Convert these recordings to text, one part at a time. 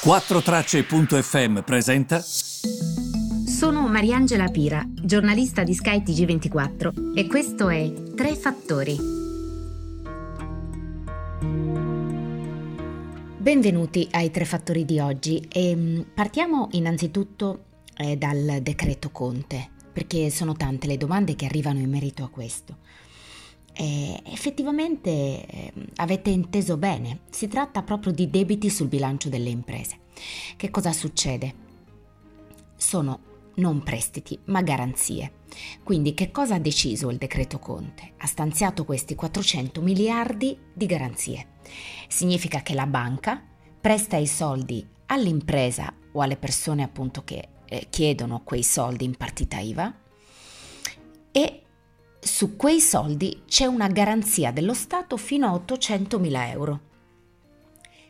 4Tracce.fm presenta. Sono Mariangela Pira, giornalista di Sky TG24 e questo è Tre Fattori. Benvenuti ai Tre Fattori di oggi e mm, partiamo innanzitutto eh, dal decreto Conte, perché sono tante le domande che arrivano in merito a questo. Eh, effettivamente eh, avete inteso bene, si tratta proprio di debiti sul bilancio delle imprese. Che cosa succede? Sono non prestiti, ma garanzie. Quindi che cosa ha deciso il decreto Conte? Ha stanziato questi 400 miliardi di garanzie. Significa che la banca presta i soldi all'impresa o alle persone appunto che eh, chiedono quei soldi in partita IVA e su quei soldi c'è una garanzia dello Stato fino a 800 mila euro.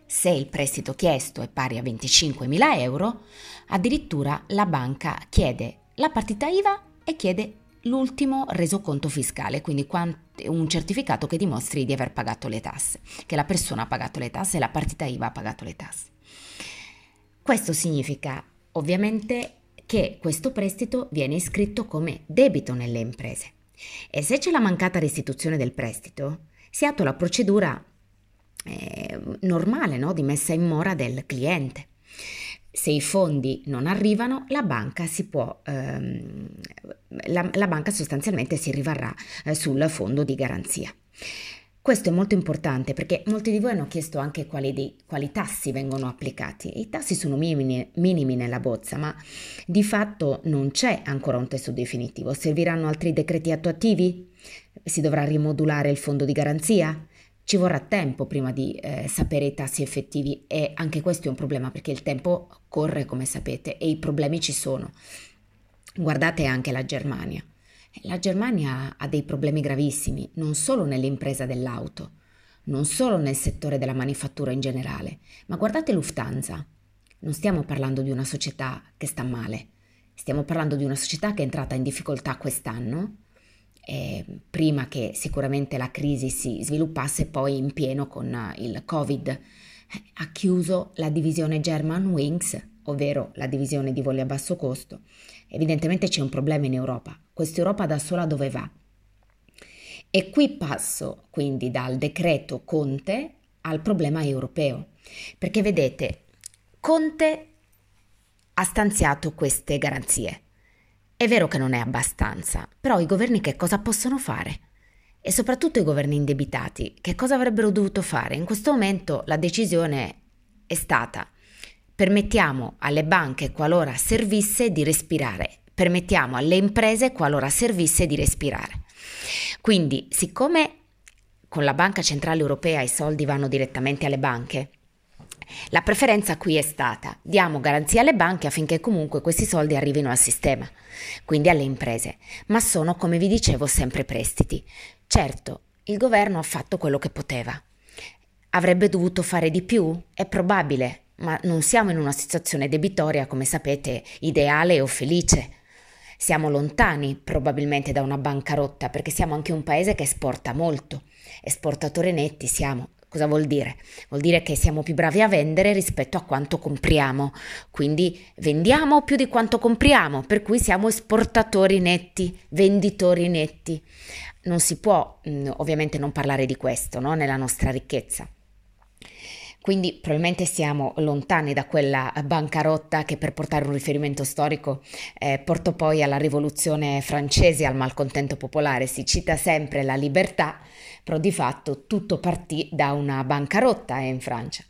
Se il prestito chiesto è pari a 25 mila euro, addirittura la banca chiede la partita IVA e chiede l'ultimo resoconto fiscale, quindi un certificato che dimostri di aver pagato le tasse, che la persona ha pagato le tasse e la partita IVA ha pagato le tasse. Questo significa ovviamente che questo prestito viene iscritto come debito nelle imprese. E se c'è la mancata restituzione del prestito, si attua la procedura eh, normale no? di messa in mora del cliente. Se i fondi non arrivano, la banca, può, ehm, la, la banca sostanzialmente si rivarrà eh, sul fondo di garanzia. Questo è molto importante perché molti di voi hanno chiesto anche quali, dei, quali tassi vengono applicati. I tassi sono minimi, minimi, nella bozza, ma di fatto non c'è ancora un testo definitivo. Serviranno altri decreti attuativi? Si dovrà rimodulare il fondo di garanzia? Ci vorrà tempo prima di eh, sapere i tassi effettivi e anche questo è un problema perché il tempo corre, come sapete, e i problemi ci sono. Guardate anche la Germania. La Germania ha dei problemi gravissimi, non solo nell'impresa dell'auto, non solo nel settore della manifattura in generale, ma guardate Lufthansa. Non stiamo parlando di una società che sta male, stiamo parlando di una società che è entrata in difficoltà quest'anno, eh, prima che sicuramente la crisi si sviluppasse poi in pieno con il Covid. Ha chiuso la divisione German Wings, ovvero la divisione di voli a basso costo. Evidentemente c'è un problema in Europa, questa Europa da sola dove va? E qui passo quindi dal decreto Conte al problema europeo, perché vedete, Conte ha stanziato queste garanzie. È vero che non è abbastanza, però i governi che cosa possono fare? E soprattutto i governi indebitati, che cosa avrebbero dovuto fare? In questo momento la decisione è stata permettiamo alle banche, qualora servisse, di respirare permettiamo alle imprese, qualora servisse, di respirare. Quindi, siccome con la Banca Centrale Europea i soldi vanno direttamente alle banche, la preferenza qui è stata diamo garanzia alle banche affinché comunque questi soldi arrivino al sistema, quindi alle imprese, ma sono, come vi dicevo, sempre prestiti. Certo, il governo ha fatto quello che poteva. Avrebbe dovuto fare di più? È probabile, ma non siamo in una situazione debitoria, come sapete, ideale o felice. Siamo lontani probabilmente da una bancarotta perché siamo anche un paese che esporta molto. Esportatori netti siamo. Cosa vuol dire? Vuol dire che siamo più bravi a vendere rispetto a quanto compriamo, quindi vendiamo più di quanto compriamo, per cui siamo esportatori netti, venditori netti. Non si può mm, ovviamente non parlare di questo no? nella nostra ricchezza. Quindi probabilmente siamo lontani da quella bancarotta che per portare un riferimento storico eh, portò poi alla rivoluzione francese e al malcontento popolare. Si cita sempre la libertà, però di fatto tutto partì da una bancarotta in Francia.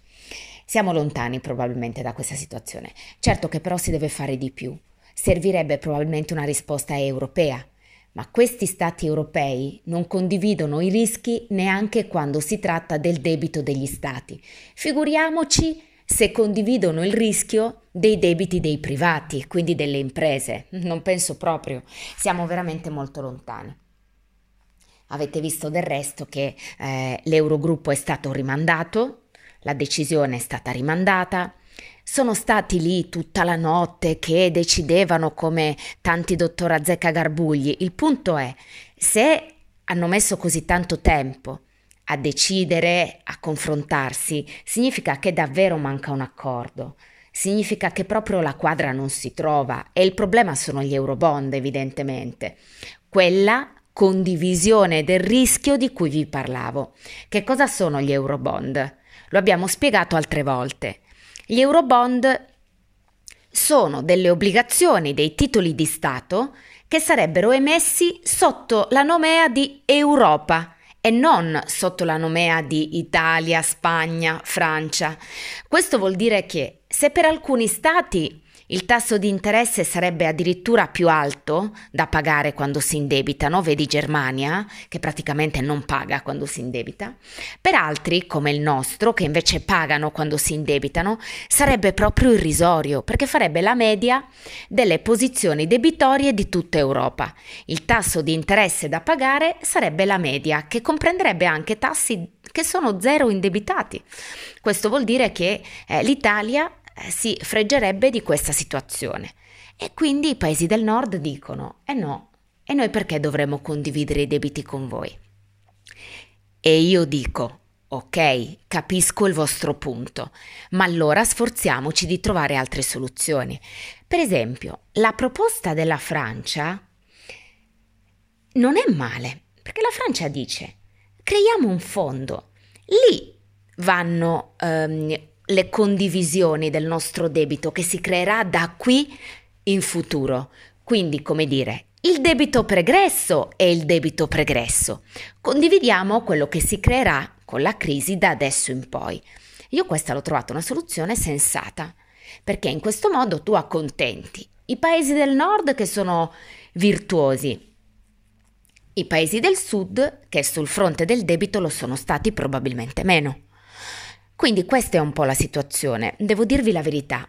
Siamo lontani probabilmente da questa situazione. Certo che però si deve fare di più. Servirebbe probabilmente una risposta europea ma questi stati europei non condividono i rischi neanche quando si tratta del debito degli stati. Figuriamoci se condividono il rischio dei debiti dei privati, quindi delle imprese. Non penso proprio, siamo veramente molto lontani. Avete visto del resto che eh, l'Eurogruppo è stato rimandato, la decisione è stata rimandata, sono stati lì tutta la notte che decidevano come tanti dottor Azzecca Garbugli. Il punto è, se hanno messo così tanto tempo a decidere, a confrontarsi, significa che davvero manca un accordo. Significa che proprio la quadra non si trova e il problema sono gli eurobond, evidentemente. Quella condivisione del rischio di cui vi parlavo. Che cosa sono gli eurobond? Lo abbiamo spiegato altre volte. Gli eurobond sono delle obbligazioni, dei titoli di Stato che sarebbero emessi sotto la nomea di Europa e non sotto la nomea di Italia, Spagna, Francia. Questo vuol dire che se per alcuni stati il tasso di interesse sarebbe addirittura più alto da pagare quando si indebitano, vedi Germania, che praticamente non paga quando si indebita. Per altri, come il nostro, che invece pagano quando si indebitano, sarebbe proprio irrisorio, perché farebbe la media delle posizioni debitorie di tutta Europa. Il tasso di interesse da pagare sarebbe la media, che comprenderebbe anche tassi che sono zero indebitati. Questo vuol dire che eh, l'Italia si freggerebbe di questa situazione. E quindi i paesi del nord dicono: eh no, e noi perché dovremmo condividere i debiti con voi? E io dico: ok, capisco il vostro punto, ma allora sforziamoci di trovare altre soluzioni. Per esempio, la proposta della Francia non è male, perché la Francia dice: creiamo un fondo, lì vanno um, le condivisioni del nostro debito che si creerà da qui in futuro. Quindi, come dire, il debito pregresso e il debito pregresso. Condividiamo quello che si creerà con la crisi da adesso in poi. Io questa l'ho trovata una soluzione sensata, perché in questo modo tu accontenti i paesi del nord che sono virtuosi, i paesi del sud che sul fronte del debito lo sono stati probabilmente meno. Quindi questa è un po' la situazione. Devo dirvi la verità.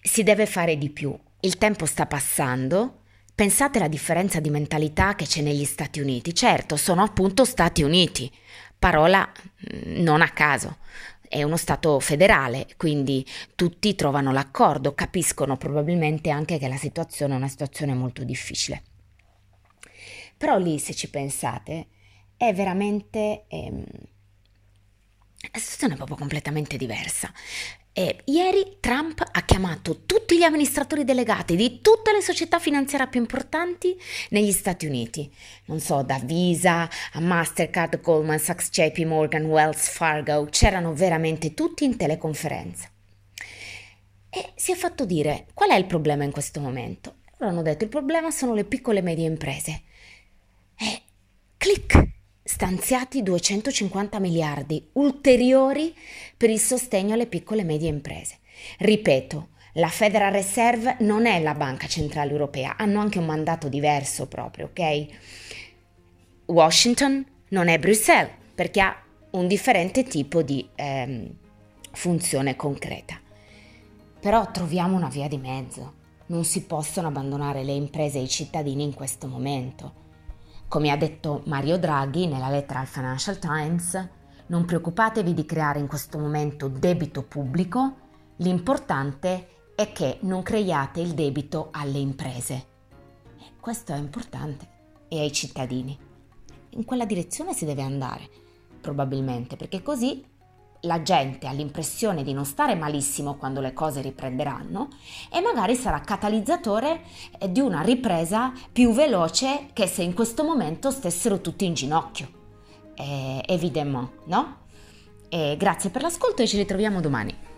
Si deve fare di più. Il tempo sta passando. Pensate alla differenza di mentalità che c'è negli Stati Uniti. Certo, sono appunto Stati Uniti. Parola mm, non a caso. È uno Stato federale, quindi tutti trovano l'accordo, capiscono probabilmente anche che la situazione è una situazione molto difficile. Però lì, se ci pensate, è veramente... Ehm, la situazione è proprio completamente diversa. E ieri Trump ha chiamato tutti gli amministratori delegati di tutte le società finanziarie più importanti negli Stati Uniti. Non so, da Visa a Mastercard, Goldman Sachs, JP Morgan, Wells Fargo, c'erano veramente tutti in teleconferenza. E si è fatto dire qual è il problema in questo momento. Loro hanno detto il problema sono le piccole e medie imprese. E clic! Stanziati 250 miliardi ulteriori per il sostegno alle piccole e medie imprese. Ripeto, la Federal Reserve non è la Banca Centrale Europea, hanno anche un mandato diverso proprio, ok? Washington non è Bruxelles perché ha un differente tipo di ehm, funzione concreta. Però troviamo una via di mezzo. Non si possono abbandonare le imprese e i cittadini in questo momento. Come ha detto Mario Draghi nella lettera al Financial Times, non preoccupatevi di creare in questo momento debito pubblico, l'importante è che non creiate il debito alle imprese. questo è importante e ai cittadini. In quella direzione si deve andare, probabilmente, perché così la gente ha l'impressione di non stare malissimo quando le cose riprenderanno e magari sarà catalizzatore eh, di una ripresa più veloce che se in questo momento stessero tutti in ginocchio. Eh, evidemment, no? E grazie per l'ascolto e ci ritroviamo domani.